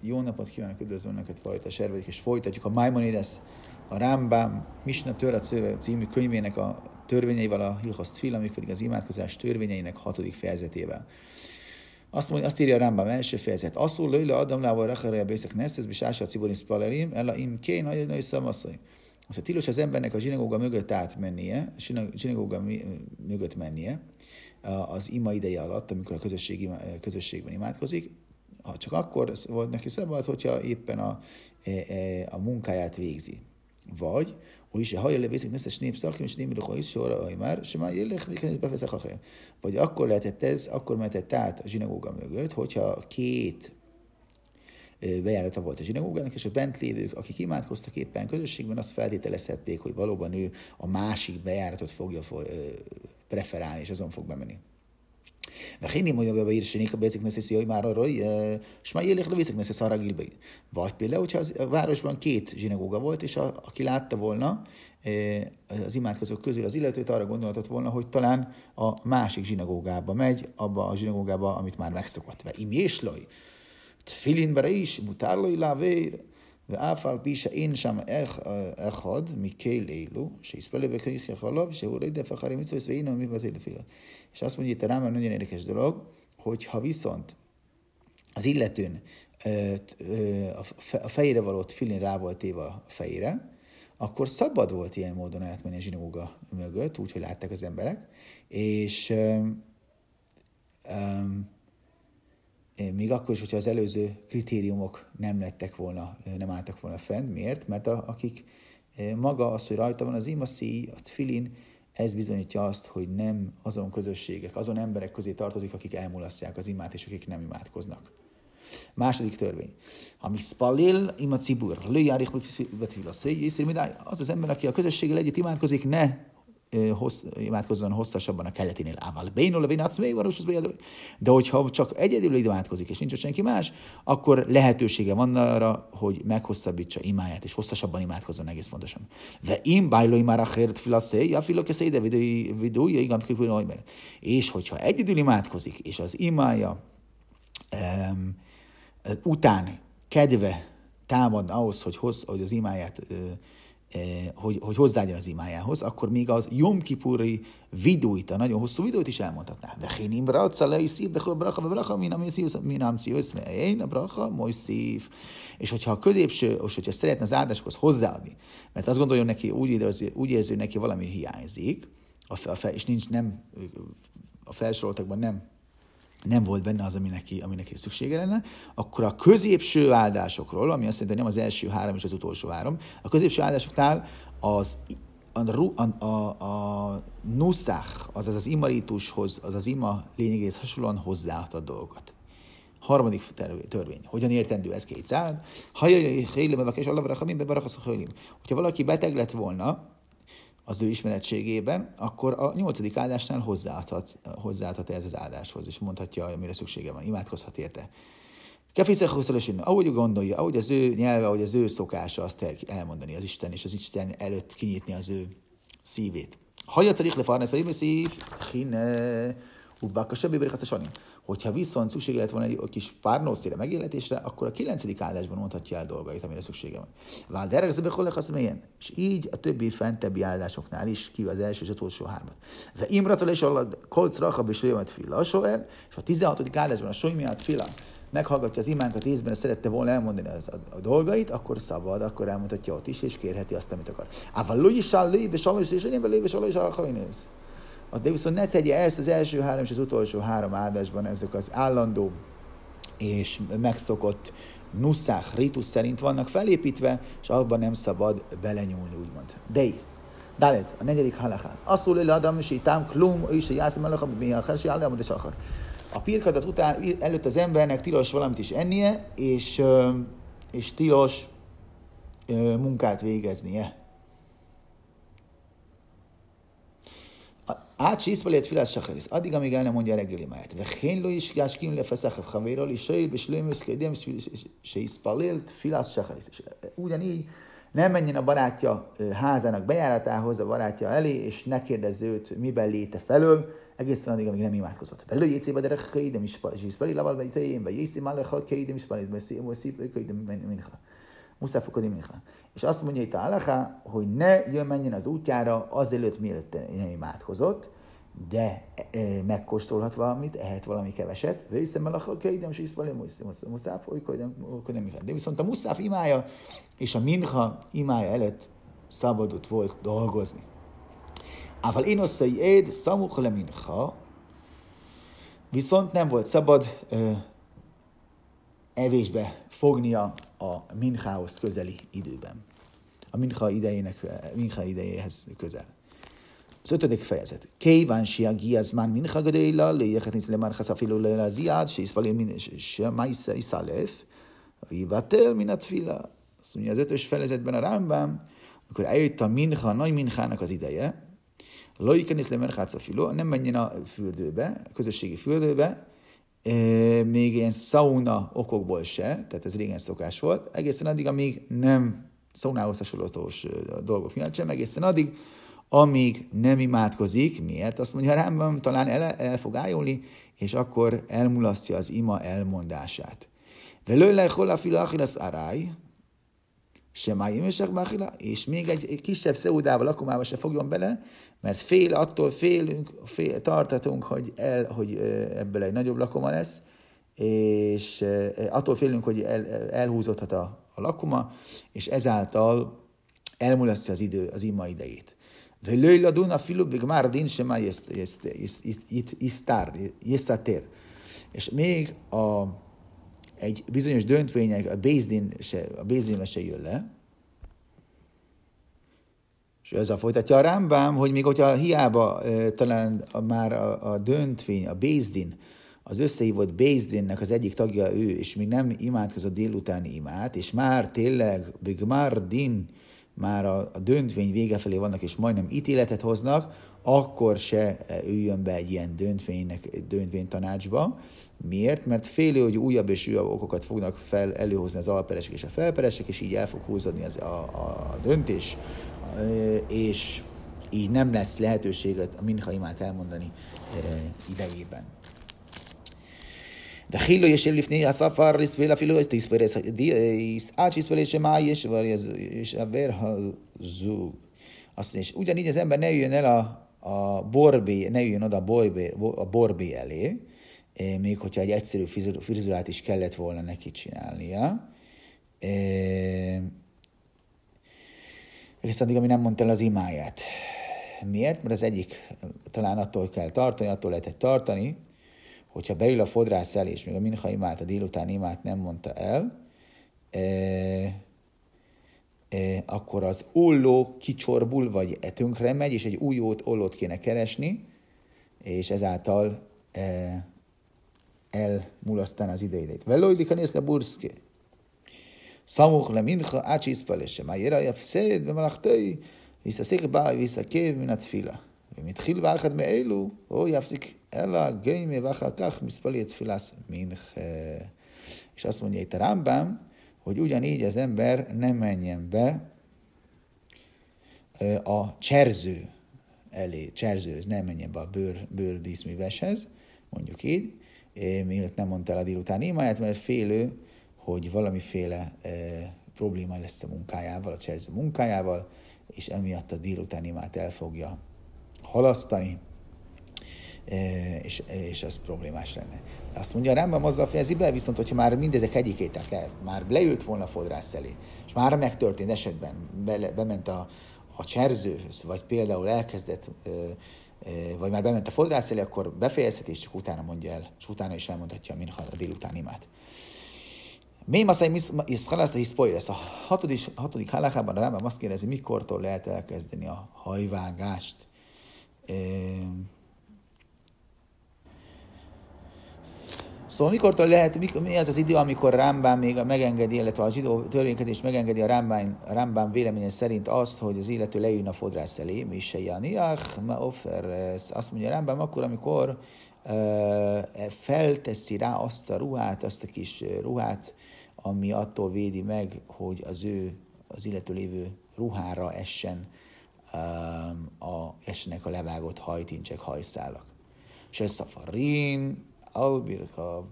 Jó napot kívánok, üdvözlöm Önöket, fajta servedik, és folytatjuk a Maimonides, a Rambam Misna Törat című könyvének a törvényeivel, a Hilchoszt Fil, amik pedig az imádkozás törvényeinek hatodik fejezetével. Azt, mondja, azt írja a Rambam első fejezet. Asszul lőle Adam lával recherre bészek nesztez, bisása ciborin spalerim, ella im kén nagy nagy szamaszai. Azt tilos az embernek a zsinagóga mögött átmennie, a zsinagóga mögött mennie, az ima ideje alatt, amikor a közösség, közösségben imádkozik, csak akkor volt neki szabad, hogyha éppen a, e, e, a munkáját végzi. Vagy, hogy is hajja lebészik neszes népszakim, és némre is sorra már, sem már jellek, mikor befeszek a Vagy akkor lehetett ez, akkor mehetett át a zsinagóga mögött, hogyha két bejárata volt a zsinagógának, és a bent lévők, akik imádkoztak éppen közösségben, azt feltételezhették, hogy valóban ő a másik bejáratot fogja preferálni, és azon fog bemenni. Vechéni mondja be a írsénik a bécik neszesz, hogy már arra, és már élik a bécik neszesz arra gilbei. Vagy például, hogyha a városban két zsinagóga volt, aki látta volna az imádkozók közül az illetőt, arra gondolhatott volna, hogy talán a másik zsinagógába megy, abba a zsinagógába, amit már megszokott. Ve im és loj, tfilinbere is, mutárloj lávér, ואף על פי שאין שם אחד מכל אלו, שיספל וכריך יכליו, שהוא לא ידף אחרי מצווה ואינו מבטל תפילה. És azt mondja itt a Rámán nagyon érdekes dolog, hogy ha viszont az illetőn a fejére való filin rá volt téve a fejére, akkor szabad volt ilyen módon átmenni a zsinagóga mögött, úgyhogy látták az emberek, és um, um, még akkor is, hogyha az előző kritériumok nem lettek volna, nem álltak volna fenn. Miért? Mert a, akik maga az, hogy rajta van az imaszí, a tfilin, ez bizonyítja azt, hogy nem azon közösségek, azon emberek közé tartozik, akik elmulasztják az imát, és akik nem imádkoznak. Második törvény. Ha mi spalil ima cibur, lőjárich az az ember, aki a közösséggel együtt imádkozik, ne hossz, imádkozzon hosszasabban a keletinél. Ával bénul a vinacmé, de hogyha csak egyedül imádkozik, és nincs senki más, akkor lehetősége van arra, hogy meghosszabbítsa imáját, és hosszasabban imádkozzon egész pontosan. De im bájlói már a hért filaszé, a filokeszé, de vidúja, igen, és hogyha egyedül imádkozik, és az imája um, után kedve támad ahhoz, hogy, hossz, hogy az imáját uh, hogy, hogy hozzáadjon az imájához, akkor még az Jom Kipuri vidújt, a nagyon hosszú vidújt is elmondhatná. De én imra, lei szív, bechol bracha, bracha, minam szív, én a bracha, moly szív. És hogyha a középső, és hogyha szeretne az áldásokhoz hozzáadni, mert azt gondolja neki, úgy érzi, úgy érzi hogy neki valami hiányzik, a, a, és nincs nem, a felsoroltakban nem nem volt benne az, ami neki, ami neki szüksége lenne, akkor a középső áldásokról, ami azt jelenti, hogy nem az első három és az utolsó három, a középső áldásoknál az a, a, a, a nuszach, azaz az imaritushoz, az az ima lényegéhez hasonlóan hozzáadhat dolgokat. Harmadik törvény. Hogyan értendő ez két szád? Ha jöjjön, és Hogyha valaki beteg lett volna, az ő ismeretségében, akkor a nyolcadik áldásnál hozzáadhat, hozzáadhat ez az áldáshoz, és mondhatja, amire szüksége van, imádkozhat érte. Kefiszechhosszalosin, ahogy gondolja, ahogy az ő nyelve, ahogy az ő szokása azt elmondani az Isten, és az Isten előtt kinyitni az ő szívét. Hajat le farnesz a szív, hine, Ubáka bébér sanim. Hogyha viszont szükség lett volna egy kis párnószére megéletésre, akkor a kilencedik állásban mondhatja el dolgait, amire szüksége van. Vál deregzebe az mélyen. És így a többi fentebbi állásoknál is, ki az első és utolsó hármat. De imracal és alatt kolc rachab és jöjjmet fila a és a 16. állásban a sojmiát fila meghallgatja az imánkat részben, és szerette volna elmondani az, a, a, dolgait, akkor szabad, akkor elmondhatja ott is, és kérheti azt, amit akar. Ával lőj is áll, lőj, és én lőj, és alaj, és de viszont ne tegye ezt az első három és az utolsó három áldásban, ezek az állandó és megszokott nusszák, ritus szerint vannak felépítve, és abban nem szabad belenyúlni, úgymond. Dei. Dalet, a negyedik halakán. Asszul le adam, és itám klum, és a jászom elakam, mi a hersi állám, de akar. A pirkadat után előtt az embernek tilos valamit is ennie, és, és tilos munkát végeznie. El nem mondja a reggeli máját. De hénló is jáskim lefeszechev havéról, és sajl, és lőmösz, kedem, se iszpalélt tfilás sacharis. Ugyanígy nem menjen a barátja házának bejáratához, a barátja elé, és ne kérdezz őt, miben léte felől, egészen addig, amíg nem imádkozott. Belő jécébe de de is ispali laval bejtején, vagy jészé málecha kéidem ispali, vagy szép kéidem mincha. Muszáfokodi mincha. És azt mondja itt a Alaha, hogy ne jön menjen az útjára azelőtt, mielőtt nem imádkozott, de e, megkóstolhat valamit, ehet valami keveset, vőszem el a keidem, és iszvali muszáf, nem De viszont a muszáf imája és a minha imája előtt szabadott volt dolgozni. Ával én osztai éd, szamuch le minha, viszont nem volt szabad ö, evésbe fognia a minhához közeli időben. A minha idejének, minha idejéhez közel. Az ötödik fejezet. Kéván siagi az már mincha gadéla, léjeket nincs le már hasafilu le az iad, se iszfali min se iszalef, vivatel min a tfila. Azt mondja az ötös fejezetben a Rámbám, amikor eljött a mincha, a nagy minchának az ideje, Lojken lemerhátsz a nem menjen a fürdőbe, a közösségi fürdőbe, még ilyen sauna okokból se, tehát ez régen szokás volt, egészen addig, amíg nem szaunához hasonlótós dolgok miatt sem, egészen addig, amíg nem imádkozik. Miért? Azt mondja, Rámban talán el, el fog ájulni, és akkor elmulasztja az ima elmondását. Velőle holafila achilas aráj, Semáim és és még egy kisebb szeudával, akumába se fogjon bele, mert fél, attól félünk, fél, tartatunk, hogy, el, hogy ebből egy nagyobb lakoma lesz, és attól félünk, hogy el, elhúzódhat a, a lakoma, és ezáltal elmulasztja az idő, az ima idejét. Völőj a filubig már din sem már isztátér. És még a egy bizonyos döntvények, a Bézdin se, a Bézdin se jön le, és ezzel folytatja a Rámbám, hogy még hogyha hiába talán a, már a, a döntvény, a Bézdin, az összehívott Bézdinnek az egyik tagja ő, és még nem imádkozott délutáni imát, és már tényleg Bigmar Din, már a, a döntvény vége felé vannak, és majdnem ítéletet hoznak, akkor se üljön be egy ilyen döntvénynek, döntvény tanácsba. Miért? Mert félő, hogy újabb és újabb okokat fognak fel előhozni az alperesek és a felperesek, és így el fog húzódni az, a, a döntés, és így nem lesz lehetőséget a minhaimát elmondani idejében. דחילו ישב לפני הספר, יסבל אפילו תספרס, עד שיספרס שמע יש, וישבר הזוג. Azt és ugyanígy az ember ne jöjjön el a, a borbé, ne jöjjön oda a borbé, a borbé elé, még hogyha egy egyszerű frizurát is kellett volna neki csinálnia. Egész addig, ami nem mondta el az imáját. Miért? Mert az egyik talán attól kell tartani, attól lehetett tartani, hogyha beül a fodrász elé, és még a minha imát, a délután imát nem mondta el, e, e, akkor az olló kicsorbul, vagy e tönkre megy, és egy új ollót kéne keresni, és ezáltal e, elmulasztani az idejét. Velojdik néz le burszki. Szamuch le mincha ácsi iszpelese, májéra jafszéd, bemalachtai, visszaszék báj, visszakév, minat fila. ואם התחיל באחד מאלו, או יפסיק אלא גיימה ואחר כך מספלי את תפילת מנחה. És azt mondja itt a Rambam, hogy ugyanígy az ember nem menjen be a cserző elé, cserzőhöz, nem menjen be a bőr, bőrdíszműveshez, mondjuk így, mielőtt nem mondta el a délután imáját, mert félő, hogy valamiféle e, probléma lesz a munkájával, a cserző munkájával, és emiatt a délután imát el fogja halasztani, és, és az problémás lenne. Azt mondja, a Rambam azzal fejezi be, viszont hogyha már mindezek egyikét el, már leült volna a fodrász elé, és már megtörtént esetben, be, bement a, a cserzőhöz, vagy például elkezdett, vagy már bement a fodrász elé, akkor befejezheti, és csak utána mondja el, és utána is elmondhatja a minha a délután imát. Mi maszai iszhalászta hiszpoires. A hatodik, hatodik halakában a Rambam azt kérdezi, mikortól lehet elkezdeni a hajvágást. Szóval mikortól lehet, mikor, mi az az idő, amikor Rámbán még megengedi, illetve a zsidó törvénykezés megengedi a Rámbán, Rámbán véleménye szerint azt, hogy az illető lejön a fodrász elé, mi se janiach, ma offer, azt mondja Rámbán akkor, amikor uh, felteszi rá azt a ruhát, azt a kis ruhát, ami attól védi meg, hogy az ő az illető lévő ruhára essen a, essenek a levágott hajtincsek, hajszálak. Se szafarin, albirka,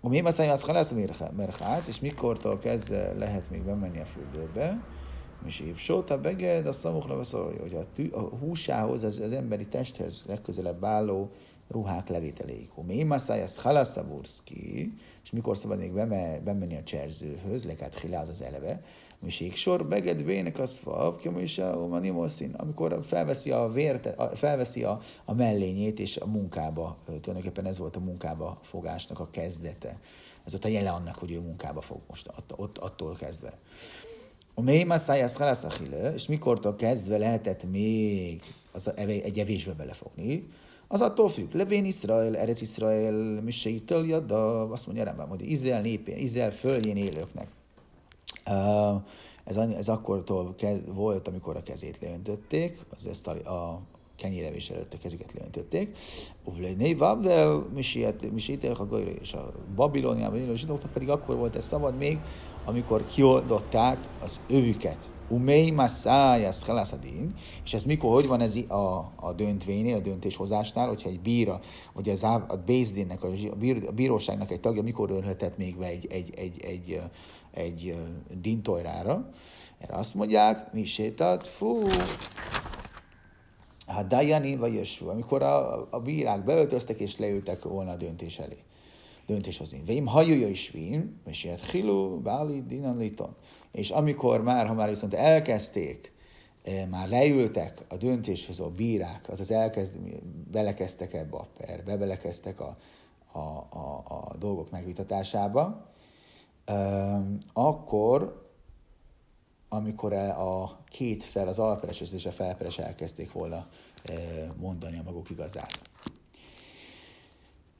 a mi aztán az halász merchác, és mikortól kezdve lehet még bemenni a fürdőbe, és évsót a beged, a szamukra szólja, hogy a, tű, a húsához, az, az emberi testhez legközelebb álló ruhák levételéig. Mi maszáj, az halaszaburszki, és mikor szabad még bemenni a cserzőhöz, lekát az eleve, Misik sor beged bének az fav, is a manimoszin, amikor felveszi a vért, felveszi a, a mellényét, és a munkába, tulajdonképpen ez volt a munkába fogásnak a kezdete. Ez ott a jele annak, hogy ő munkába fog most, att, ott, attól kezdve. A mély masszájász halászachile, és mikortól kezdve lehetett még az egy evésbe belefogni, az attól függ. Levén Izrael, Erec Izrael, Miseitől Jadda, azt mondja Rambam, hogy Izrael népén, Izrael földjén élőknek. Ez, ez akkortól kez, volt, amikor a kezét leöntötték, az ezt a, a kenyérevés előtt a kezüket leöntötték. Uvlejné Vavel, Misítel Hagajra, és a Babilóniában élő zsidóknak pedig akkor volt ez szabad még, amikor kioldották az övüket. Umei Massájász Halászadin, és ez mikor, hogy van ez a, a döntvénél, a döntéshozásnál, hogyha egy bíra, vagy az, a Bézdinnek, a, bír, a bíróságnak egy tagja, mikor ölhetett még be egy, egy, egy, egy, egy, egy dintojrára, erre azt mondják, mi sétalt, fú, hát Dajani vagy Jösfú, amikor a, a bírák beöltöztek és leültek volna a döntés elé döntéshozni. Vém hajója is vím, és ilyet hilu, báli, dinan, liton. És amikor már, ha már viszont elkezdték, eh, már leültek a döntéshozó bírák, azaz elkezd, belekezdtek ebbe a perbe, belekezdtek a, a, a, a dolgok megvitatásába, um, akkor, amikor e a két fel, az alperes és a felperes elkezdték volna mondani a maguk igazát.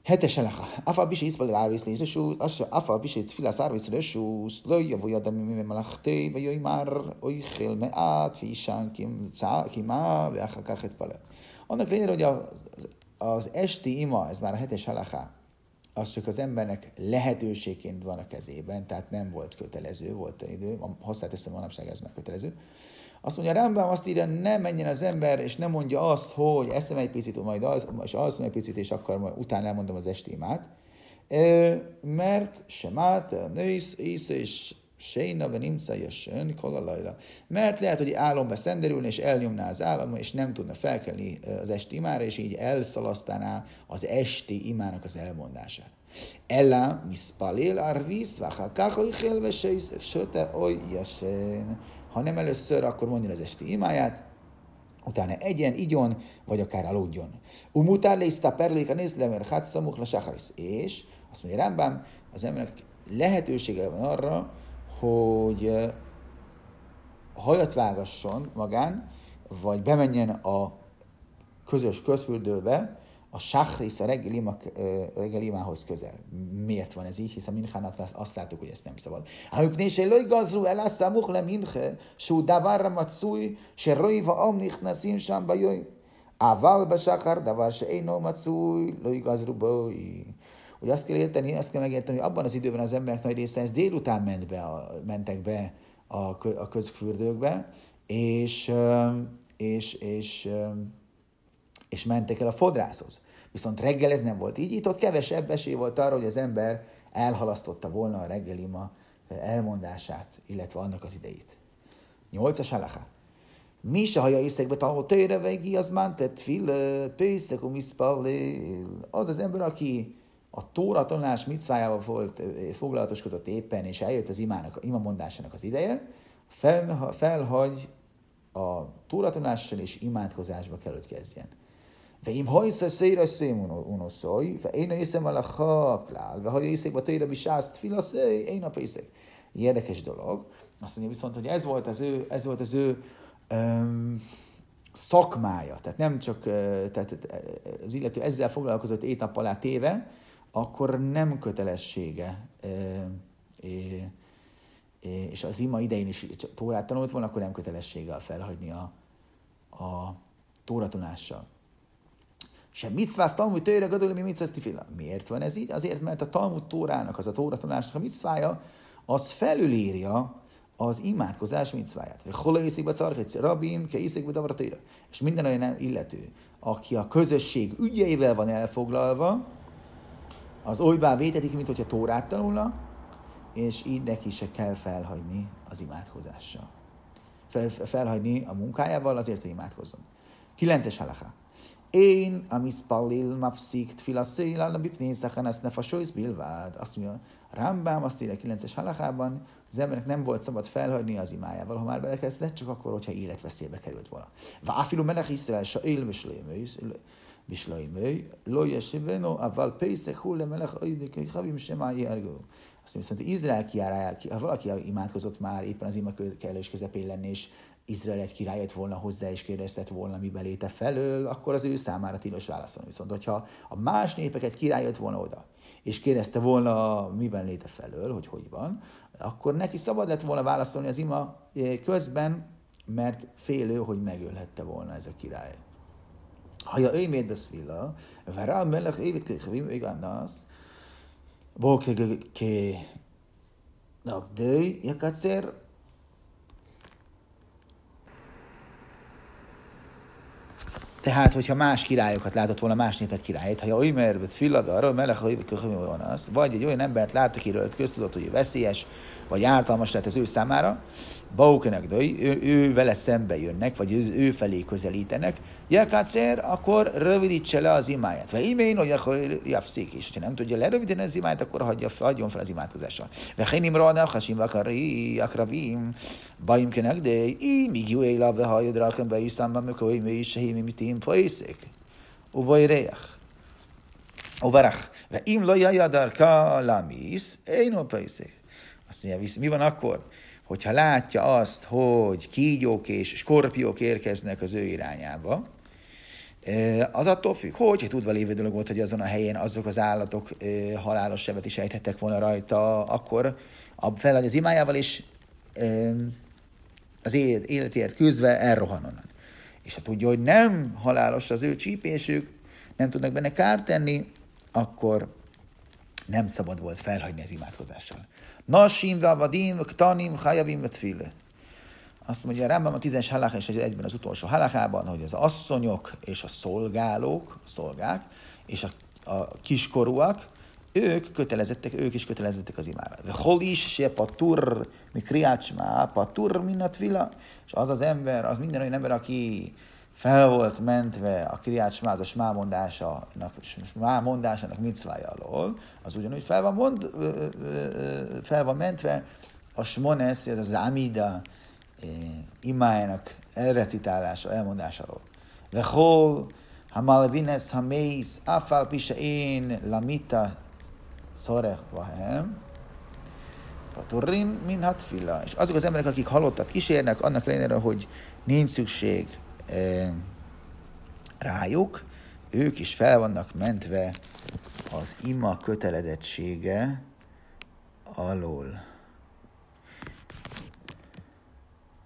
Hetes elecha. Afa bisi izbal elárvész lész rösú, assa afa bisi tfilász árvész rösú, szlöj javó jadam mime malachté, vagy jaj már ojhél me át, fissán kimá, beáha kachet pale. Annak lényeg, hogy az, az esti ima, ez már a hetes elecha, az csak az embernek lehetőségként van a kezében, tehát nem volt kötelező, volt idő, hozzáteszem manapság ez már kötelező, azt mondja, Rambam azt írja, ne menjen az ember, és nem mondja azt, hogy eszem egy picit, majd az, és alszom egy picit, és akkor majd utána elmondom az estémát. Mert semát, nősz, ész, és Séna ve nimca jössön, kolalajla. Mert lehet, hogy álomba szenderülne, és elnyomná az álom, és nem tudna felkelni az esti imára, és így elszalasztaná az esti imának az elmondását. Ella mispalil arvis, vachakach oichel vesejsz, söte oly jasen. Ha nem először, akkor mondja az esti imáját, utána egyen, igyon, vagy akár aludjon. Umutár lészta perléka nézlemer hát szamuk sacharis. És azt mondja Rambam, az embernek lehetősége van arra, hogy hajat vágasson magán, vagy bemenjen a közös közfürdőbe, a sáhrész a reggel imához közel. Miért van ez így? Hiszen Minchának azt láttuk, hogy ezt nem szabad. Amipné se loj gazru el aszámuch le minche, sú davarra macúj, se rojva omnich naszim sem bajoj. Ával besakar, davar se éno macúj, loj gazru boj. Hogy azt kell érteni, azt kell megérteni, hogy abban az időben az emberek nagy része ez délután ment be a, mentek be a, a közfürdőkbe, és, és, és, és mentek el a fodrászhoz. Viszont reggel ez nem volt így, itt ott kevesebb esély volt arra, hogy az ember elhalasztotta volna a reggelima elmondását, illetve annak az idejét. Nyolcas halaká. Mi se haja észekbe tanul tőre vegi, az tett fil, pészek, Az az ember, aki a Tóra tanulás micvájával volt, foglalatoskodott éppen, és eljött az imának, ima mondásának az ideje, fel, felhagy a Tóra tanulással és imádkozásba kell, hogy kezdjen. ואם הויסה סיירה סיימון אונוסוי, ואין היszem הלכה כלל, והיszek בתירה בשעס תפילה סי, אין a pészek. Érdekes dolog. Azt mondja viszont, hogy ez volt az ő, ez volt az ő um, szakmája. Tehát nem csak tehát az illető ezzel foglalkozott ét nap alá téve, akkor nem kötelessége, és az ima idején is Tórát tanult volna, akkor nem kötelessége a felhagyni a, a tóratunással. Sem mitzvász Talmud tőre gadol, mi mitzvász tifila. Miért van ez így? Azért, mert a Talmud Tórának, az a Tóra tanulásnak a mitzvája, az felülírja az imádkozás mincváját. Hol iszik be carkec, rabim, ke iszik be És minden olyan illető, aki a közösség ügyeivel van elfoglalva, az olybá vétetik, mint hogyha Tórát tanulna, és így neki se kell felhagyni az imádkozással. Fel, felhagyni a munkájával azért, hogy imádkozzon. Kilences halaká. Én, a mispallil mafszik tfilaszél, a bipnészeken ezt ne fasojsz bilvád. Azt mondja, Rambám azt írja 9-es halakában, az embernek nem volt szabad felhagyni az imájával, ha már belekezdett, csak akkor, hogyha életveszélybe került volna. Váfilú melech Iszrael, sa él bislajmöj, lojes veno, aval pészek hulle melech aidek, havim sem ergő. Azt mondja, viszont Izrael kiárája, ha valaki imádkozott már éppen az ima kellős közepén lenni, és Izrael egy király jött volna hozzá és kérdeztett volna mi beléte felől, akkor az ő számára tilos válaszolni. Viszont hogyha a más népek egy király jött volna oda, és kérdezte volna miben léte felől, hogy hogy van, akkor neki szabad lett volna válaszolni az ima eh, közben, mert félő, hogy megölhette volna ez a király. Ha ja ő mér beszvilla, verá mellek évit kékhvim, igannász, bókegé, eh, ké, nagdőj, jakacér, Tehát, hogyha más királyokat látott volna, más népek királyait, ha Oimer, vagy Fillad, arra melech, van azt, vagy egy olyan embert lát, akiről köztudott, hogy veszélyes, vagy ártalmas lehet az ő számára, Baukenek, ő, ő, vele szembe jönnek, vagy ő, ő felé közelítenek, Jakácer, akkor rövidítse le az imáját. Vagy imén, hogy akkor javszik is. Ha nem tudja lerövidíteni az imáját, akkor hagyja, hagyjon fel az imádkozással. Vechenim rana, hasim vakari, akravim, bajim kenek, de így míg jó éjlá, ve hajod rákem be, isztán, amikor mi is, mi poészék. Uvajreach. Uvarach. Ve im lo jajadarka lamis, a poészék. Azt mondja, mi van akkor? Hogyha látja azt, hogy kígyók és skorpiók érkeznek az ő irányába, az attól függ, hogy tudva lévő dolog volt, hogy azon a helyen azok az állatok halálos sebet is ejthettek volna rajta, akkor a fel az imájával is az életért küzdve elrohan onnan. És ha tudja, hogy nem halálos az ő csípésük, nem tudnak benne kárt tenni, akkor nem szabad volt felhagyni az imádkozással. Nasim, vavadim, ktanim, hajavim, tfile. Azt mondja a Rambam a tízes halach és egyben az utolsó halachában, hogy az asszonyok és a szolgálók, a szolgák, és a, a kiskorúak, ők kötelezettek, ők is kötelezettek az imára. Hol is se patur, mi kriácsmá, patur minnat vila, és az az ember, az minden olyan ember, aki fel volt mentve a Kriát Smáz a smámondásának, smámondásának micvája alól, az ugyanúgy fel van, mond, fel van mentve a smonesz, ez az amida imájának elrecitálása, elmondása alól. De hol, ha malvines, ha mész, afál pisa én, lamita, szorech vahem, paturin minhat fila. És azok az emberek, akik halottat kísérnek, annak ellenére, hogy nincs szükség rájuk, ők is fel vannak mentve az ima kötelezettsége alól.